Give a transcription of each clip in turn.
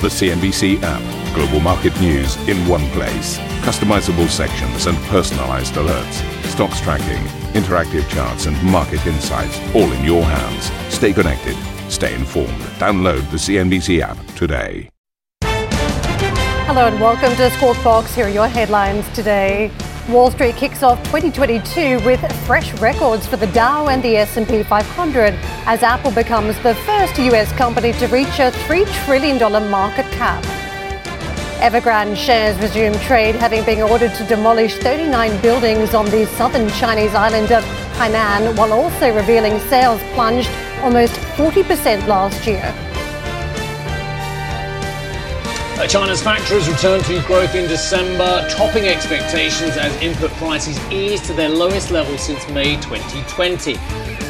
The CNBC app. Global market news in one place. Customizable sections and personalized alerts. Stocks tracking, interactive charts, and market insights all in your hands. Stay connected. Stay informed. Download the CNBC app today. Hello and welcome to the Squawk Box. Here are your headlines today. Wall Street kicks off 2022 with fresh records for the Dow and the S&P 500 as Apple becomes the first US company to reach a $3 trillion market cap. Evergrande shares resume trade having been ordered to demolish 39 buildings on the southern Chinese island of Hainan while also revealing sales plunged almost 40% last year. Uh, China's factories returned to growth in December, topping expectations as input prices eased to their lowest level since May 2020.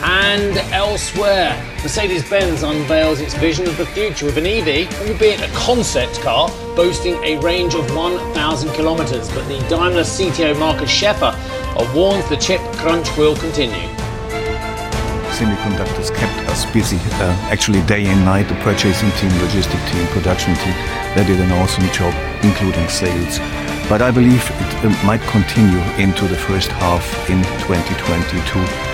And elsewhere, Mercedes Benz unveils its vision of the future with an EV, albeit a concept car, boasting a range of 1,000 kilometres. But the Daimler CTO Markus Schäfer warns the chip crunch will continue semiconductors kept us busy, uh, actually day and night. The purchasing team, logistic team, production team, they did an awesome job, including sales. But I believe it might continue into the first half in 2022.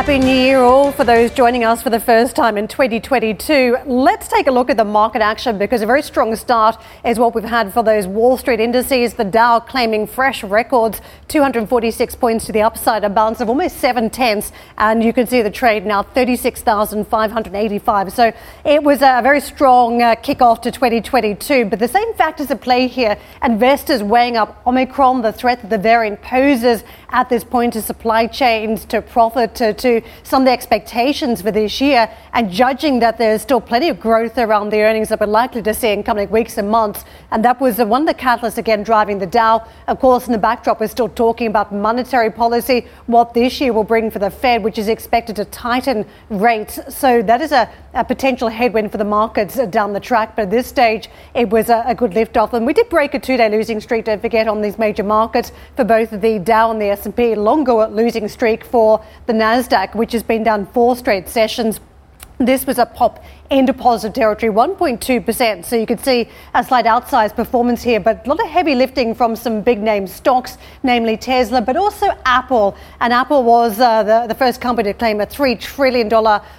Happy New Year, all, for those joining us for the first time in 2022. Let's take a look at the market action because a very strong start is what we've had for those Wall Street indices. The Dow claiming fresh records, 246 points to the upside, a balance of almost seven tenths. And you can see the trade now 36,585. So it was a very strong uh, kickoff to 2022. But the same factors at play here. Investors weighing up Omicron, the threat that the variant poses at this point to supply chains, to profit, to, to to some of the expectations for this year and judging that there's still plenty of growth around the earnings that we're likely to see in coming weeks and months. And that was one of the catalysts again driving the Dow. Of course, in the backdrop, we're still talking about monetary policy, what this year will bring for the Fed, which is expected to tighten rates. So that is a, a potential headwind for the markets down the track. But at this stage, it was a, a good lift off. And we did break a two-day losing streak, don't forget, on these major markets for both the Dow and the S&P. Longer losing streak for the Nasdaq which has been done four straight sessions. This was a pop into positive territory, 1.2%. So you could see a slight outsized performance here, but a lot of heavy lifting from some big name stocks, namely Tesla, but also Apple. And Apple was uh, the, the first company to claim a $3 trillion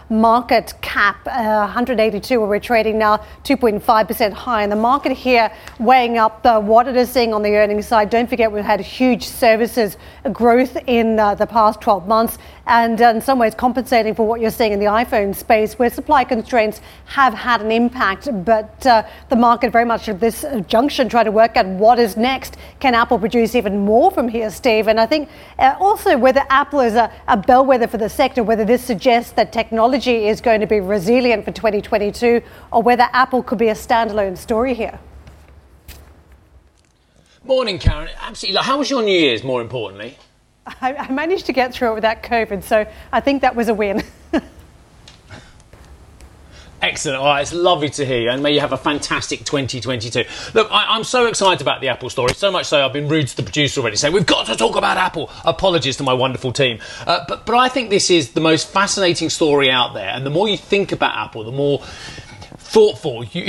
market cap, uh, 182 where we're trading now 2.5% high. And the market here weighing up what it is seeing on the earnings side. Don't forget we've had huge services growth in uh, the past 12 months and uh, in some ways compensating for what you're seeing in the iPhone space where supply constraints have had an impact, but uh, the market very much at this junction trying to work out what is next. Can Apple produce even more from here, Steve? And I think uh, also whether Apple is a, a bellwether for the sector, whether this suggests that technology is going to be resilient for 2022, or whether Apple could be a standalone story here. Morning, Karen. Absolutely. How was your New Year's, more importantly? I, I managed to get through it without COVID, so I think that was a win. Excellent. All right, it's lovely to hear you, and may you have a fantastic 2022. Look, I, am so excited about the Apple story, so much so I've been rude to the producer already, saying we've got to talk about Apple. Apologies to my wonderful team, uh, but but I think this is the most fascinating story out there, and the more you think about Apple, the more thoughtful you,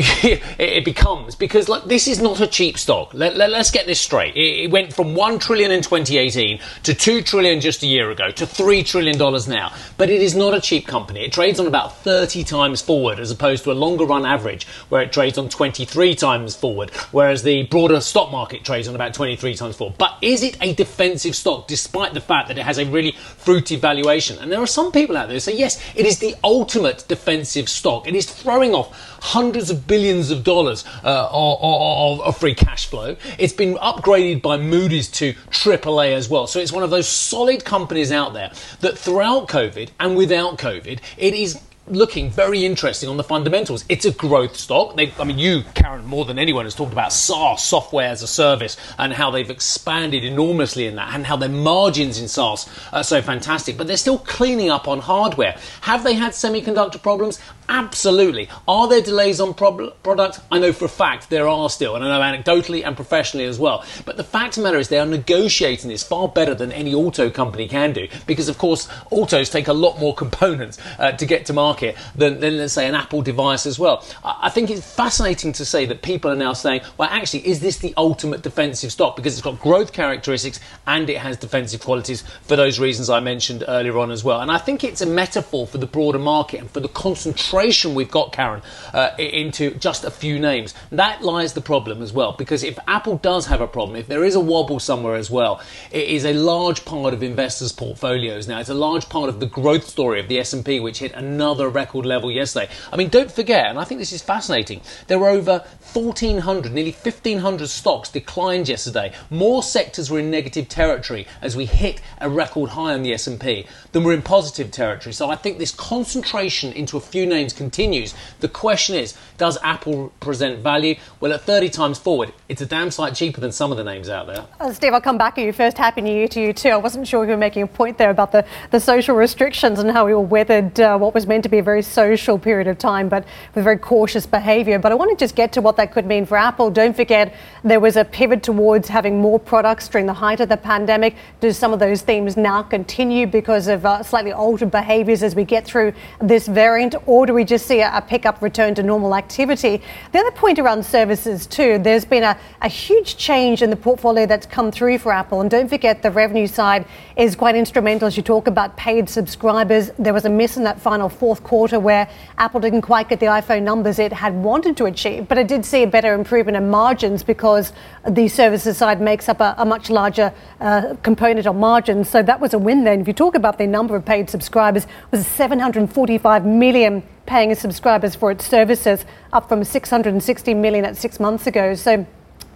it becomes because like this is not a cheap stock. Let, us let, get this straight. It, it, went from one trillion in 2018 to two trillion just a year ago to three trillion dollars now. But it is not a cheap company. It trades on about 30 times forward as opposed to a longer run average where it trades on 23 times forward, whereas the broader stock market trades on about 23 times forward. But is it a defensive stock despite the fact that it has a really fruity valuation? And there are some people out there who say yes, it is the ultimate defensive stock. It is throwing off hundreds of billions of dollars uh, of, of, free cash flow. It's been upgraded by Moody's to AAA as well. So it's one of those solid companies out there that throughout COVID and without COVID, it is looking very interesting on the fundamentals. It's a growth stock. They, I mean, you, Karen, more than anyone has talked about SaaS, software as a service, and how they've expanded enormously in that, and how their margins in SaaS are so fantastic. But they're still cleaning up on hardware. Have they had semiconductor problems? Absolutely. Are there delays on pro- product? I know for a fact there are still, and I know anecdotally and professionally as well. But the fact of the matter is they are negotiating this far better than any auto company can do, because of course autos take a lot more components uh, to get to market than, than, let's say, an Apple device as well. I, I think it's fascinating to say that people are now saying, well, actually, is this the ultimate defensive stock? Because it's got growth characteristics and it has defensive qualities for those reasons I mentioned earlier on as well. And I think it's a metaphor for the broader market and for the concentration we've got, Karen, uh, into just a few names. That lies the problem as well, because if Apple does have a problem, if there is a wobble somewhere as well, it is a large part of investors' portfolios now. It's a large part of the growth story of the S&P, which hit another record level yesterday. I mean, don't forget, and I think this is fascinating, there were over 1,400, nearly 1,500 stocks declined yesterday. More sectors were in negative territory as we hit a record high on the S&P than were in positive territory. So I think this concentration into a few names continues. The question is, does Apple present value? Well, at 30 times forward, it's a damn sight cheaper than some of the names out there. Uh, Steve, I'll come back to you first. Happy New Year to you too. I wasn't sure you were making a point there about the, the social restrictions and how we all weathered uh, what was meant to be a very social period of time, but with very cautious behaviour. But I want to just get to what that could mean for Apple. Don't forget, there was a pivot towards having more products during the height of the pandemic. Do some of those themes now continue because of uh, slightly altered behaviours as we get through this variant, or do we just see a, pickup return to normal activity? The other point around services, too, there's been a, a huge change in the portfolio that's come through for Apple. And don't forget, the revenue side is quite instrumental as you talk about paid subscribers. There was a miss in that final fourth quarter where Apple didn't quite get the iPhone numbers it had wanted to achieve, but it did see a better improvement in margins because the services side makes up a, a much larger uh, component of margins. So that was a win then. If you talk about the number of paid subscribers, was 745 million paying subscribers for its services, up from 660 million at six months ago. So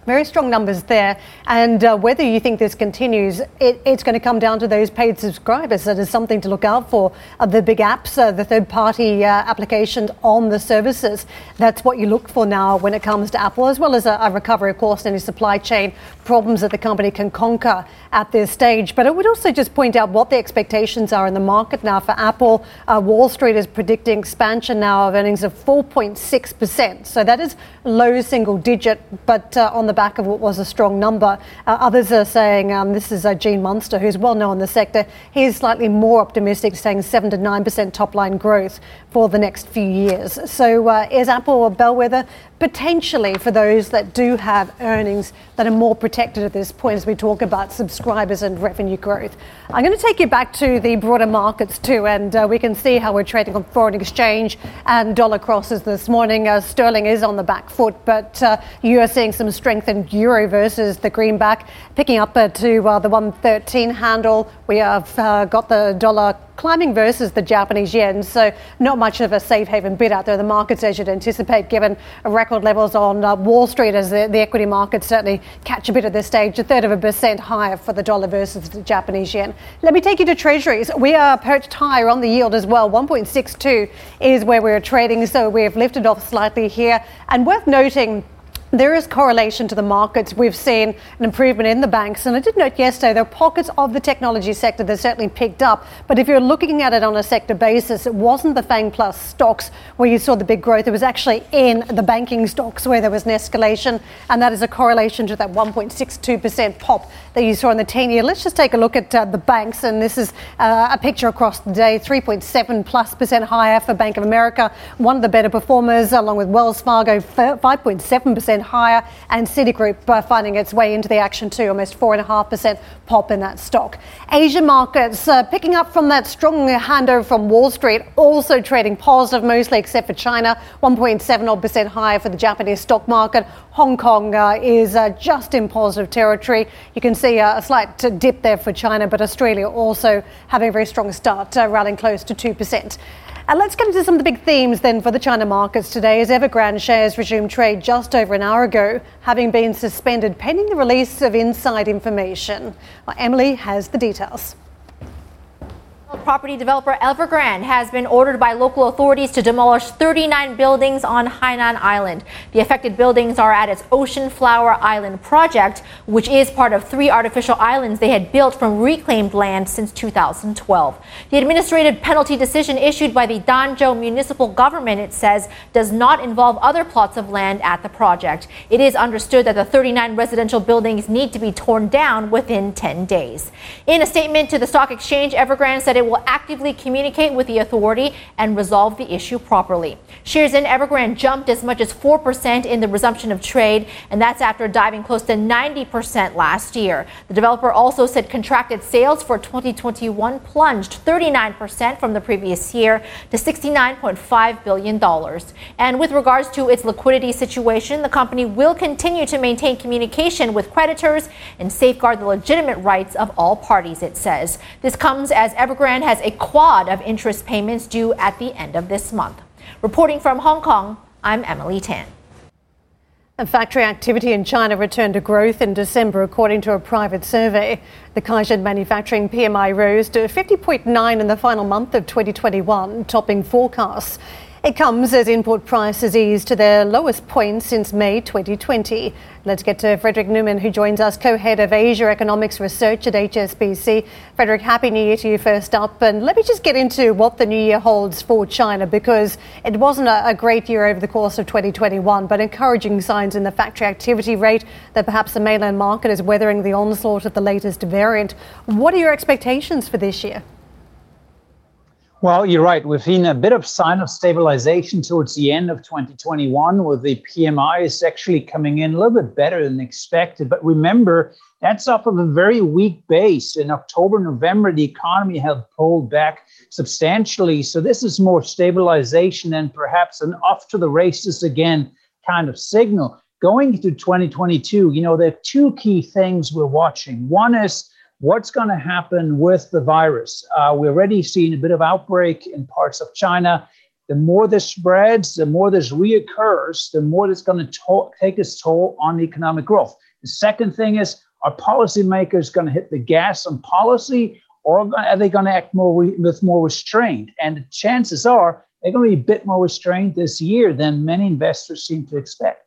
very strong numbers there. And uh, whether you think this continues, it, it's going to come down to those paid subscribers. That is something to look out for. Uh, the big apps, uh, the third party uh, applications on the services. That's what you look for now when it comes to Apple, as well as a, a recovery, of course, any supply chain problems that the company can conquer at this stage. But I would also just point out what the expectations are in the market now for Apple. Uh, Wall Street is predicting expansion now of earnings of 4.6%. So that is low single digit, but uh, on the back of what was a strong number. Uh, others are saying um, this is uh, Gene Munster, who's well known in the sector. He's slightly more optimistic, saying 7 to 9% top line growth for the next few years. So uh, is Apple a bellwether? Potentially for those that do have earnings that are more protected at this point as we talk about subscribers and revenue growth. I'm going to take you back to the broader markets too, and uh, we can see how we're trading on foreign exchange and dollar crosses this morning. Uh, sterling is on the back foot, but uh, you are seeing some strength in euro versus the greenback, picking up uh, to uh, the 113 handle. We have uh, got the dollar climbing versus the Japanese yen. So not much of a safe haven bid out there. The markets, as you'd anticipate, given record levels on uh, Wall Street, as the, the, equity markets certainly catch a bit at this stage, a third of a percent higher for the dollar versus the Japanese yen. Let me take you to Treasuries. We are perched higher on the yield as well. 1.62 is where we're trading, so we have lifted off slightly here. And worth noting there is correlation to the markets. We've seen an improvement in the banks. And I did note yesterday there are pockets of the technology sector that certainly picked up. But if you're looking at it on a sector basis, it wasn't the FANG Plus stocks where you saw the big growth. It was actually in the banking stocks where there was an escalation. And that is a correlation to that 1.62% pop that you saw in the 10 year. Let's just take a look at uh, the banks. And this is uh, a picture across the day 3.7 plus percent higher for Bank of America, one of the better performers, along with Wells Fargo, 5.7 percent higher, and Citigroup uh, finding its way into the action too, almost 4.5% pop in that stock. Asian markets uh, picking up from that strong handover from Wall Street, also trading positive mostly except for China, 1.7% higher for the Japanese stock market. Hong Kong uh, is uh, just in positive territory. You can see uh, a slight dip there for China, but Australia also having a very strong start, uh, rallying close to 2%. And let's get into some of the big themes then for the China markets today as Evergrande shares resumed trade just over an hour ago, having been suspended pending the release of inside information. Well, Emily has the details. Property developer Evergrande has been ordered by local authorities to demolish 39 buildings on Hainan Island. The affected buildings are at its Ocean Flower Island project, which is part of three artificial islands they had built from reclaimed land since 2012. The administrative penalty decision issued by the Danzhou municipal government, it says, does not involve other plots of land at the project. It is understood that the 39 residential buildings need to be torn down within 10 days. In a statement to the stock exchange, Evergrande said it will actively communicate with the authority and resolve the issue properly. Shares in Evergrande jumped as much as 4% in the resumption of trade, and that's after diving close to 90% last year. The developer also said contracted sales for 2021 plunged 39% from the previous year to $69.5 billion. And with regards to its liquidity situation, the company will continue to maintain communication with creditors and safeguard the legitimate rights of all parties, it says. This comes as Evergrande Evergrande has a quad of interest payments due at the end of this month. Reporting from Hong Kong, I'm Emily Tan. And factory activity in China returned to growth in December, according to a private survey. The Caixin manufacturing PMI rose to 50.9 in the final month of 2021, topping forecasts. It comes as import prices ease to their lowest point since May 2020. Let's get to Frederick Neumann, who joins us, co head of Asia Economics Research at HSBC. Frederick, Happy New Year to you first up. And let me just get into what the new year holds for China because it wasn't a, a great year over the course of 2021, but encouraging signs in the factory activity rate that perhaps the mainland market is weathering the onslaught of the latest variant. What are your expectations for this year? Well, you're right. We've seen a bit of sign of stabilization towards the end of 2021, with the PMI is actually coming in a little bit better than expected. But remember, that's off of a very weak base. In October, November, the economy had pulled back substantially. So this is more stabilization and perhaps an off to the races again kind of signal. Going into 2022, you know, there are two key things we're watching. One is what's going to happen with the virus. Uh, we're already seeing a bit of outbreak in parts of China. The more this spreads, the more this reoccurs, the more it's going to take its toll on economic growth. The second thing is, are policymakers going to hit the gas on policy, or are they going to act more re- with more restraint? And the chances are they're going to be a bit more restrained this year than many investors seem to expect.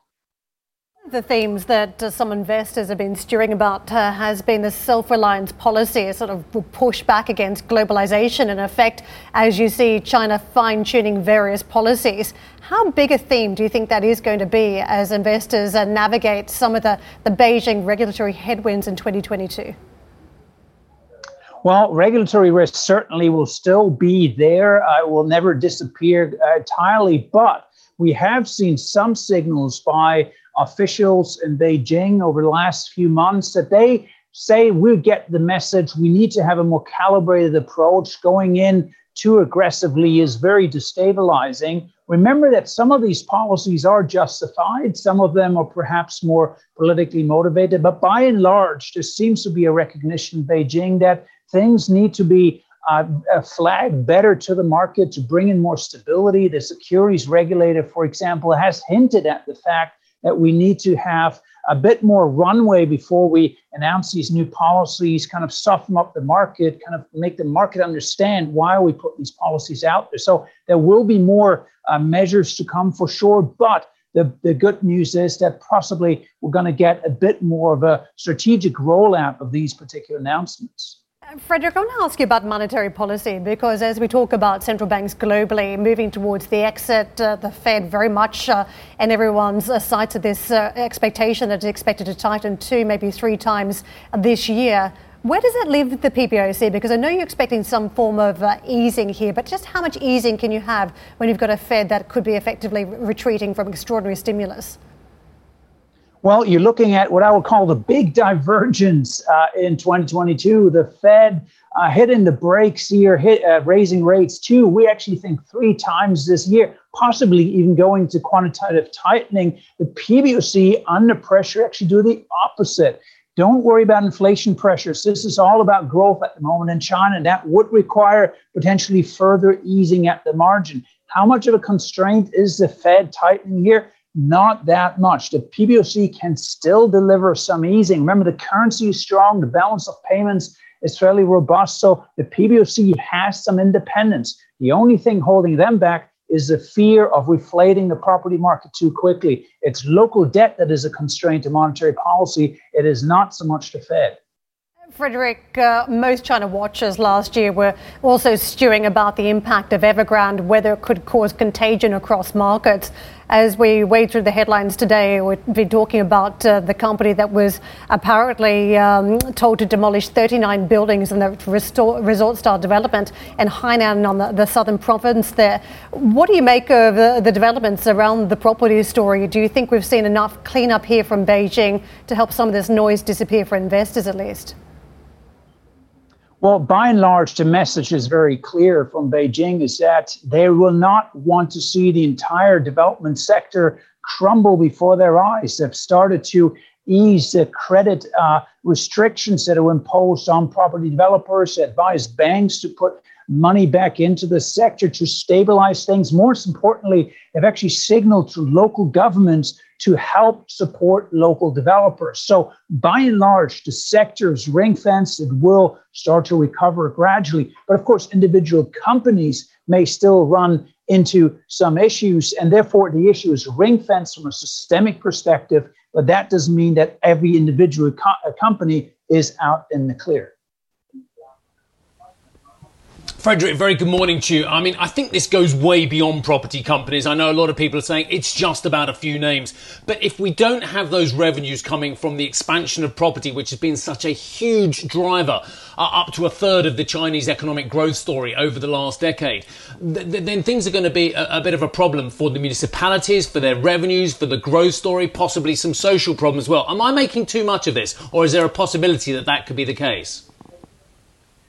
The themes that uh, some investors have been steering about uh, has been the self reliance policy, a sort of push back against globalization, in effect, as you see China fine tuning various policies. How big a theme do you think that is going to be as investors uh, navigate some of the, the Beijing regulatory headwinds in 2022? Well, regulatory risk certainly will still be there. Uh, it will never disappear entirely, but we have seen some signals by officials in Beijing over the last few months that they say we get the message. We need to have a more calibrated approach. Going in too aggressively is very destabilizing. Remember that some of these policies are justified, some of them are perhaps more politically motivated, but by and large, there seems to be a recognition in Beijing that things need to be uh, flagged better to the market to bring in more stability. The securities regulator, for example, has hinted at the fact that we need to have a bit more runway before we announce these new policies, kind of soften up the market, kind of make the market understand why we put these policies out there. So there will be more uh, measures to come for sure, but the, the good news is that possibly we're going to get a bit more of a strategic rollout of these particular announcements. Frederick, I want to ask you about monetary policy because as we talk about central banks globally moving towards the exit, uh, the Fed very much uh, and everyone's uh, sights at this uh, expectation that it's expected to tighten two, maybe three times this year. Where does that leave the PBOC? Because I know you're expecting some form of uh, easing here, but just how much easing can you have when you've got a Fed that could be effectively retreating from extraordinary stimulus? Well, you're looking at what I would call the big divergence uh, in 2022. The Fed uh, hitting the brakes here, hit, uh, raising rates too. We actually think three times this year, possibly even going to quantitative tightening. The PBOC under pressure actually do the opposite. Don't worry about inflation pressures. This is all about growth at the moment in China. And That would require potentially further easing at the margin. How much of a constraint is the Fed tightening here? Not that much. The PBOC can still deliver some easing. Remember, the currency is strong, the balance of payments is fairly robust. So the PBOC has some independence. The only thing holding them back is the fear of reflating the property market too quickly. It's local debt that is a constraint to monetary policy. It is not so much the Fed. Frederick, uh, most China watchers last year were also stewing about the impact of Evergrande, whether it could cause contagion across markets. As we wade through the headlines today, we've been talking about uh, the company that was apparently um, told to demolish 39 buildings in the resort style development in Hainan on the, the, southern province there. What do you make of the, the developments around the property story? Do you think we've seen enough cleanup here from Beijing to help some of this noise disappear for investors at least? Well, by and large, the message is very clear from Beijing is that they will not want to see the entire development sector crumble before their eyes. They've started to ease the credit uh, restrictions that are imposed on property developers, advise banks to put money back into the sector to stabilize things. Most importantly, they've actually signaled to local governments to help support local developers. So, by and large, the sector is ring fenced. It will start to recover gradually. But of course, individual companies may still run into some issues. And therefore, the issue is ring fenced from a systemic perspective. But that doesn't mean that every individual co- company is out in the clear. Frederick, very good morning to you. I mean, I think this goes way beyond property companies. I know a lot of people are saying it's just about a few names. But if we don't have those revenues coming from the expansion of property, which has been such a huge driver, uh, up to a third of the Chinese economic growth story over the last decade, th- th- then things are going to be a-, a bit of a problem for the municipalities, for their revenues, for the growth story, possibly some social problems as well. Am I making too much of this? Or is there a possibility that that could be the case?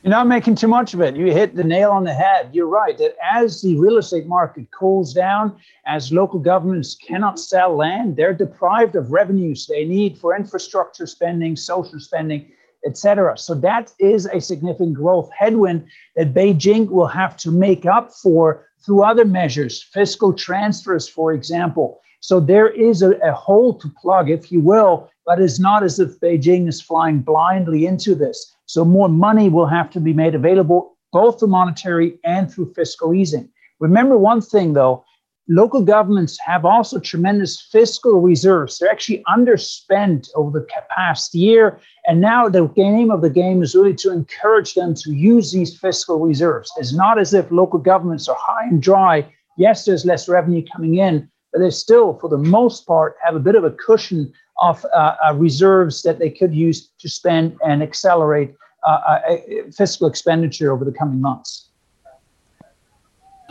You're not making too much of it. You hit the nail on the head. You're right that as the real estate market cools down, as local governments cannot sell land, they're deprived of revenues they need for infrastructure spending, social spending, etc. So that is a significant growth headwind that Beijing will have to make up for through other measures, fiscal transfers, for example. So there is a, a hole to plug, if you will, but it's not as if Beijing is flying blindly into this. So more money will have to be made available, both through monetary and through fiscal easing. Remember one thing though, local governments have also tremendous fiscal reserves. They're actually underspent over the past year. And now the game of the game is really to encourage them to use these fiscal reserves. It's not as if local governments are high and dry. Yes, there's less revenue coming in, but they still, for the most part, have a bit of a cushion of uh, uh, reserves that they could use to spend and accelerate uh, uh fiscal expenditure over the coming months.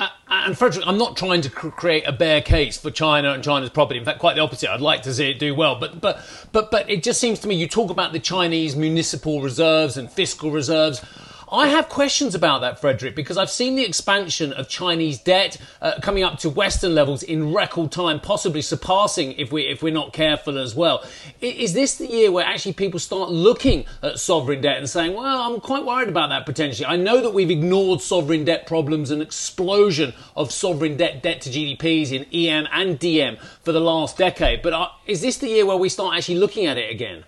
Uh, and Frederick, I'm not trying to cr- create a bear case for China and China's property. In fact, quite the opposite. I'd like to see it do well. But but but but it just seems to me you talk about the Chinese municipal reserves and fiscal reserves. I have questions about that, Frederick, because I've seen the expansion of Chinese debt uh, coming up to Western levels in record time, possibly surpassing if we if we're not careful as well. Is this the year where actually people start looking at sovereign debt and saying, "Well, I'm quite worried about that potentially." I know that we've ignored sovereign debt problems and explosion of sovereign debt debt to GDPs in EM and DM for the last decade, but uh, is this the year where we start actually looking at it again?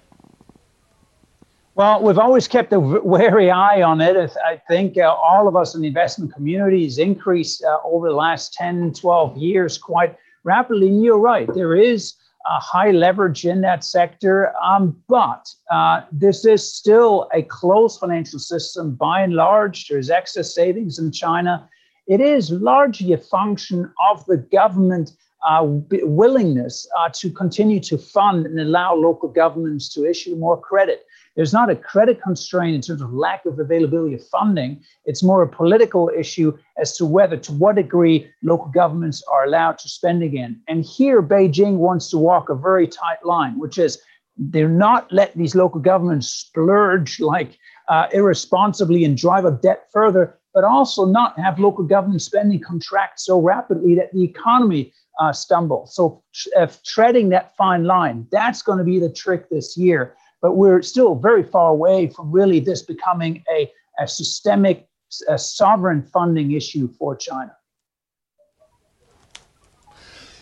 Well, we've always kept a wary eye on it. I think uh, all of us in the investment community has increased uh, over the last 10, 12 years quite rapidly. And you're right, there is a high leverage in that sector, um, but uh, this is still a closed financial system by and large. There's excess savings in China. It is largely a function of the government uh, willingness uh, to continue to fund and allow local governments to issue more credit. There's not a credit constraint in terms of lack of availability of funding. It's more a political issue as to whether, to what degree, local governments are allowed to spend again. And here, Beijing wants to walk a very tight line, which is they're not let these local governments splurge like uh, irresponsibly and drive up debt further, but also not have local government spending contract so rapidly that the economy uh, stumbles. So, uh, treading that fine line, that's going to be the trick this year but we're still very far away from really this becoming a, a systemic, a sovereign funding issue for China.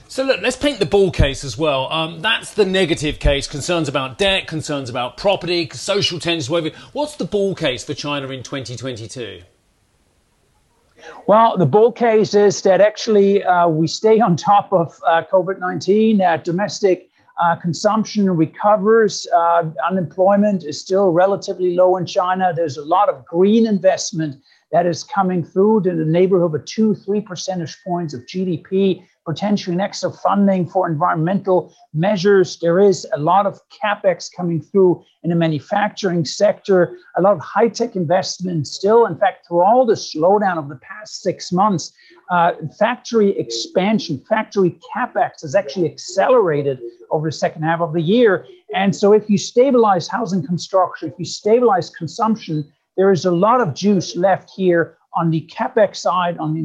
So look, let's paint the bull case as well. Um, that's the negative case: concerns about debt, concerns about property, social tensions, whatever. What's the bull case for China in 2022? Well, the bull case is that actually uh, we stay on top of uh, COVID 19. That domestic uh, consumption recovers. Uh, unemployment is still relatively low in China. There's a lot of green investment that is coming through in the neighborhood of two, three percentage points of GDP potentially an extra funding for environmental measures. There is a lot of capex coming through in the manufacturing sector, a lot of high tech investment still. In fact, through all the slowdown of the past six months, uh, factory expansion, factory capex has actually accelerated over the second half of the year. And so, if you stabilize housing construction, if you stabilize consumption, there is a lot of juice left here on the capex side, on the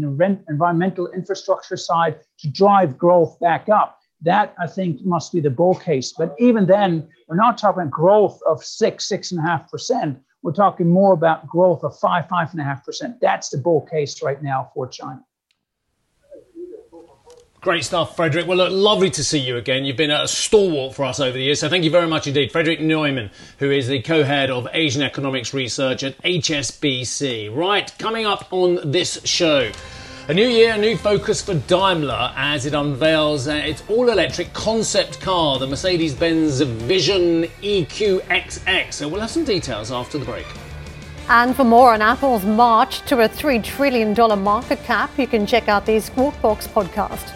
environmental infrastructure side to drive growth back up. That I think must be the bull case. But even then, we're not talking growth of six, six and a half percent. We're talking more about growth of five, five and a half percent. That's the bull case right now for China. Great stuff, Frederick. Well, look, lovely to see you again. You've been a stalwart for us over the years, so thank you very much indeed. Frederick Neumann, who is the co head of Asian Economics Research at HSBC. Right, coming up on this show. A new year, a new focus for Daimler as it unveils uh, its all electric concept car, the Mercedes Benz Vision EQXX. So we'll have some details after the break. And for more on Apple's march to a $3 trillion market cap, you can check out the Squawk Box podcast.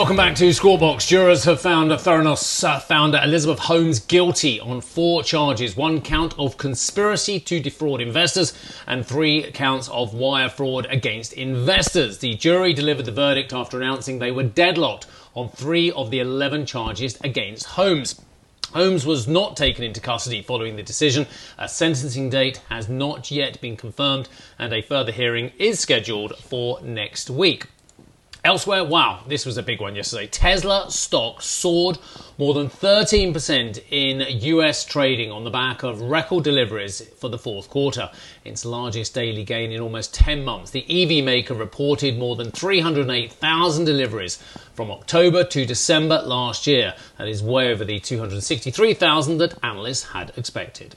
Welcome back to Squawk Box. Jurors have found Theranos uh, founder Elizabeth Holmes guilty on four charges one count of conspiracy to defraud investors and three counts of wire fraud against investors. The jury delivered the verdict after announcing they were deadlocked on three of the 11 charges against Holmes. Holmes was not taken into custody following the decision. A sentencing date has not yet been confirmed, and a further hearing is scheduled for next week. Elsewhere, wow, this was a big one yesterday. Tesla stock soared more than 13% in US trading on the back of record deliveries for the fourth quarter, its largest daily gain in almost 10 months. The EV maker reported more than 308,000 deliveries from October to December last year. That is way over the 263,000 that analysts had expected.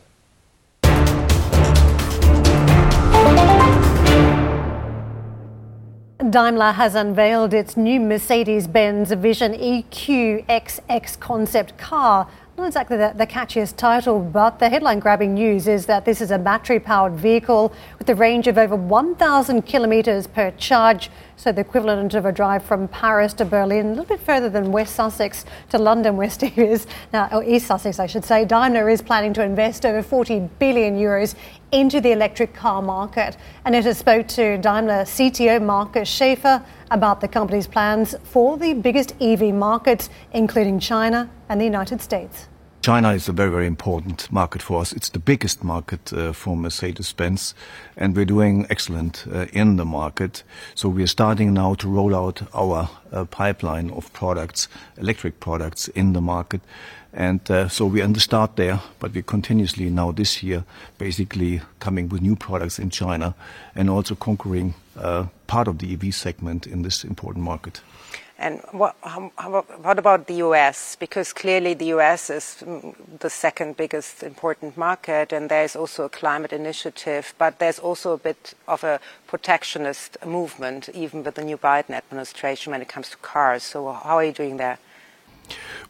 Daimler has unveiled its new Mercedes Benz Vision EQXX concept car not exactly the, the, catchiest title, but the headline grabbing news is that this is a battery powered vehicle with a range of over 1,000 kilometres per charge. So, the equivalent of a drive from Paris to Berlin, a little bit further than West Sussex to London, where Steve is now, or East Sussex, I should say. Daimler is planning to invest over 40 billion euros into the electric car market. And it has spoke to Daimler CTO Markus Schaefer about the company's plans for the biggest EV markets, including China and the United States. China is a very, very important market for us. It's the biggest market uh, for Mercedes-Benz, and we're doing excellent uh, in the market. So we are starting now to roll out our uh, pipeline of products, electric products in the market. And uh, so we're in the start there, but we're continuously now this year basically coming with new products in China and also conquering uh, part of the EV segment in this important market. And what, how, what, about the US? Because clearly the US is the second biggest important market, and there's also a climate initiative, but there's also a bit of a protectionist movement, even with the new Biden administration when it comes to cars. So, how are you doing there?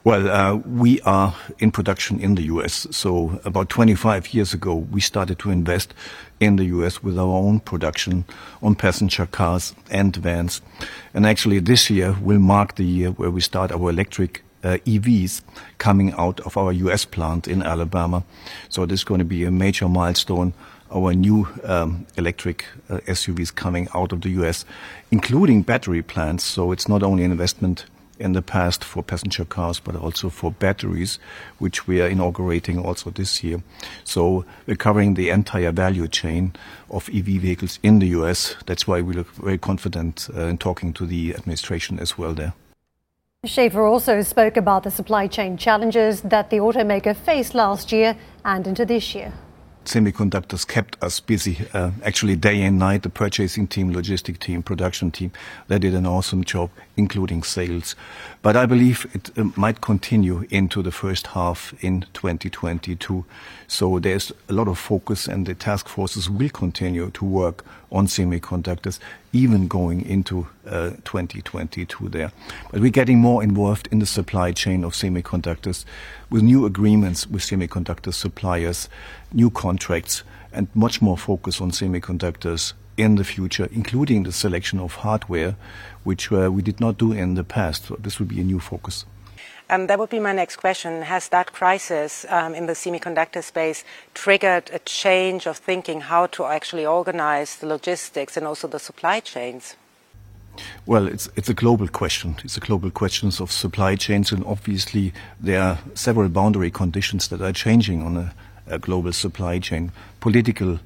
Well, uh, we are in production in the US. So about 25 years ago, we started to invest in the US with our own production on passenger cars and vans. And actually this year will mark the year where we start our electric uh, EVs coming out of our US plant in Alabama. So this is going to be a major milestone. Our new um, electric uh, SUVs coming out of the US, including battery plants. So it's not only an investment in the past for passenger cars, but also for batteries, which we are inaugurating also this year. So we're covering the entire value chain of EV vehicles in the US. That's why we look very confident uh, in talking to the administration as well there. Schaefer also spoke about the supply chain challenges that the automaker faced last year and into this year semiconductors kept us busy, uh, actually day and night. The purchasing team, logistic team, production team, they did an awesome job, including sales. But I believe it uh, might continue into the first half in 2022. So there's a lot of focus and the task forces will continue to work on semiconductors, even going into uh, 2022 there. But we're getting more involved in the supply chain of semiconductors with new agreements with semiconductor suppliers, new contracts, and much more focus on semiconductors in the future, including the selection of hardware, which uh, we did not do in the past. This will be a new focus. Um, that would be my next question. Has that crisis um, in the semiconductor space triggered a change of thinking how to actually organize the logistics and also the supply chains? Well, it's it's a global question. It's a global question of supply chains, and obviously there are several boundary conditions that are changing on a, a global supply chain. Political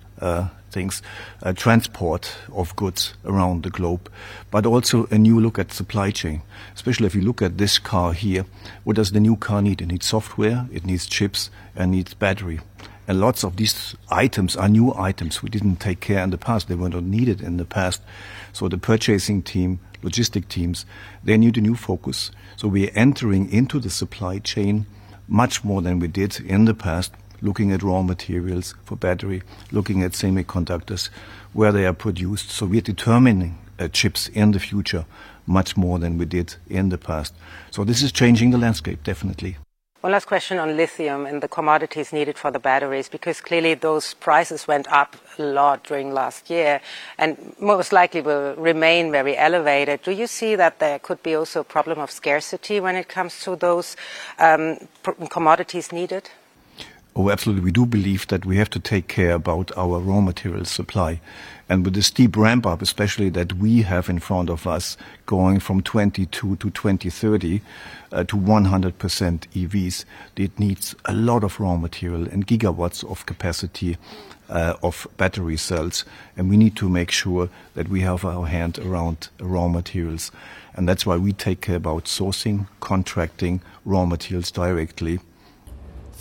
things, uh, transport of goods around the globe, but also a new look at supply chain. Especially if you look at this car here, what does the new car need? It needs software, it needs chips, and needs battery. And lots of these items are new items we didn't take care in the past. They were not needed in the past. So the purchasing team, logistic teams, they need a new focus. So we're entering into the supply chain much more than we did in the past, looking at raw materials for battery, looking at semiconductors, where they are produced. So we're determining uh, chips in the future much more than we did in the past. So this is changing the landscape, definitely. One last question on lithium and the commodities needed for the batteries, because clearly those prices went up a lot during last year and most likely will remain very elevated. Do you see that there could be also a problem of scarcity when it comes to those um, commodities needed? Oh, absolutely. We do believe that we have to take care about our raw material supply. And with the steep ramp up, especially that we have in front of us, going from 22 to 2030 uh, to 100% EVs, it needs a lot of raw material and gigawatts of capacity uh, of battery cells. And we need to make sure that we have our hand around raw materials. And that's why we take care about sourcing, contracting raw materials directly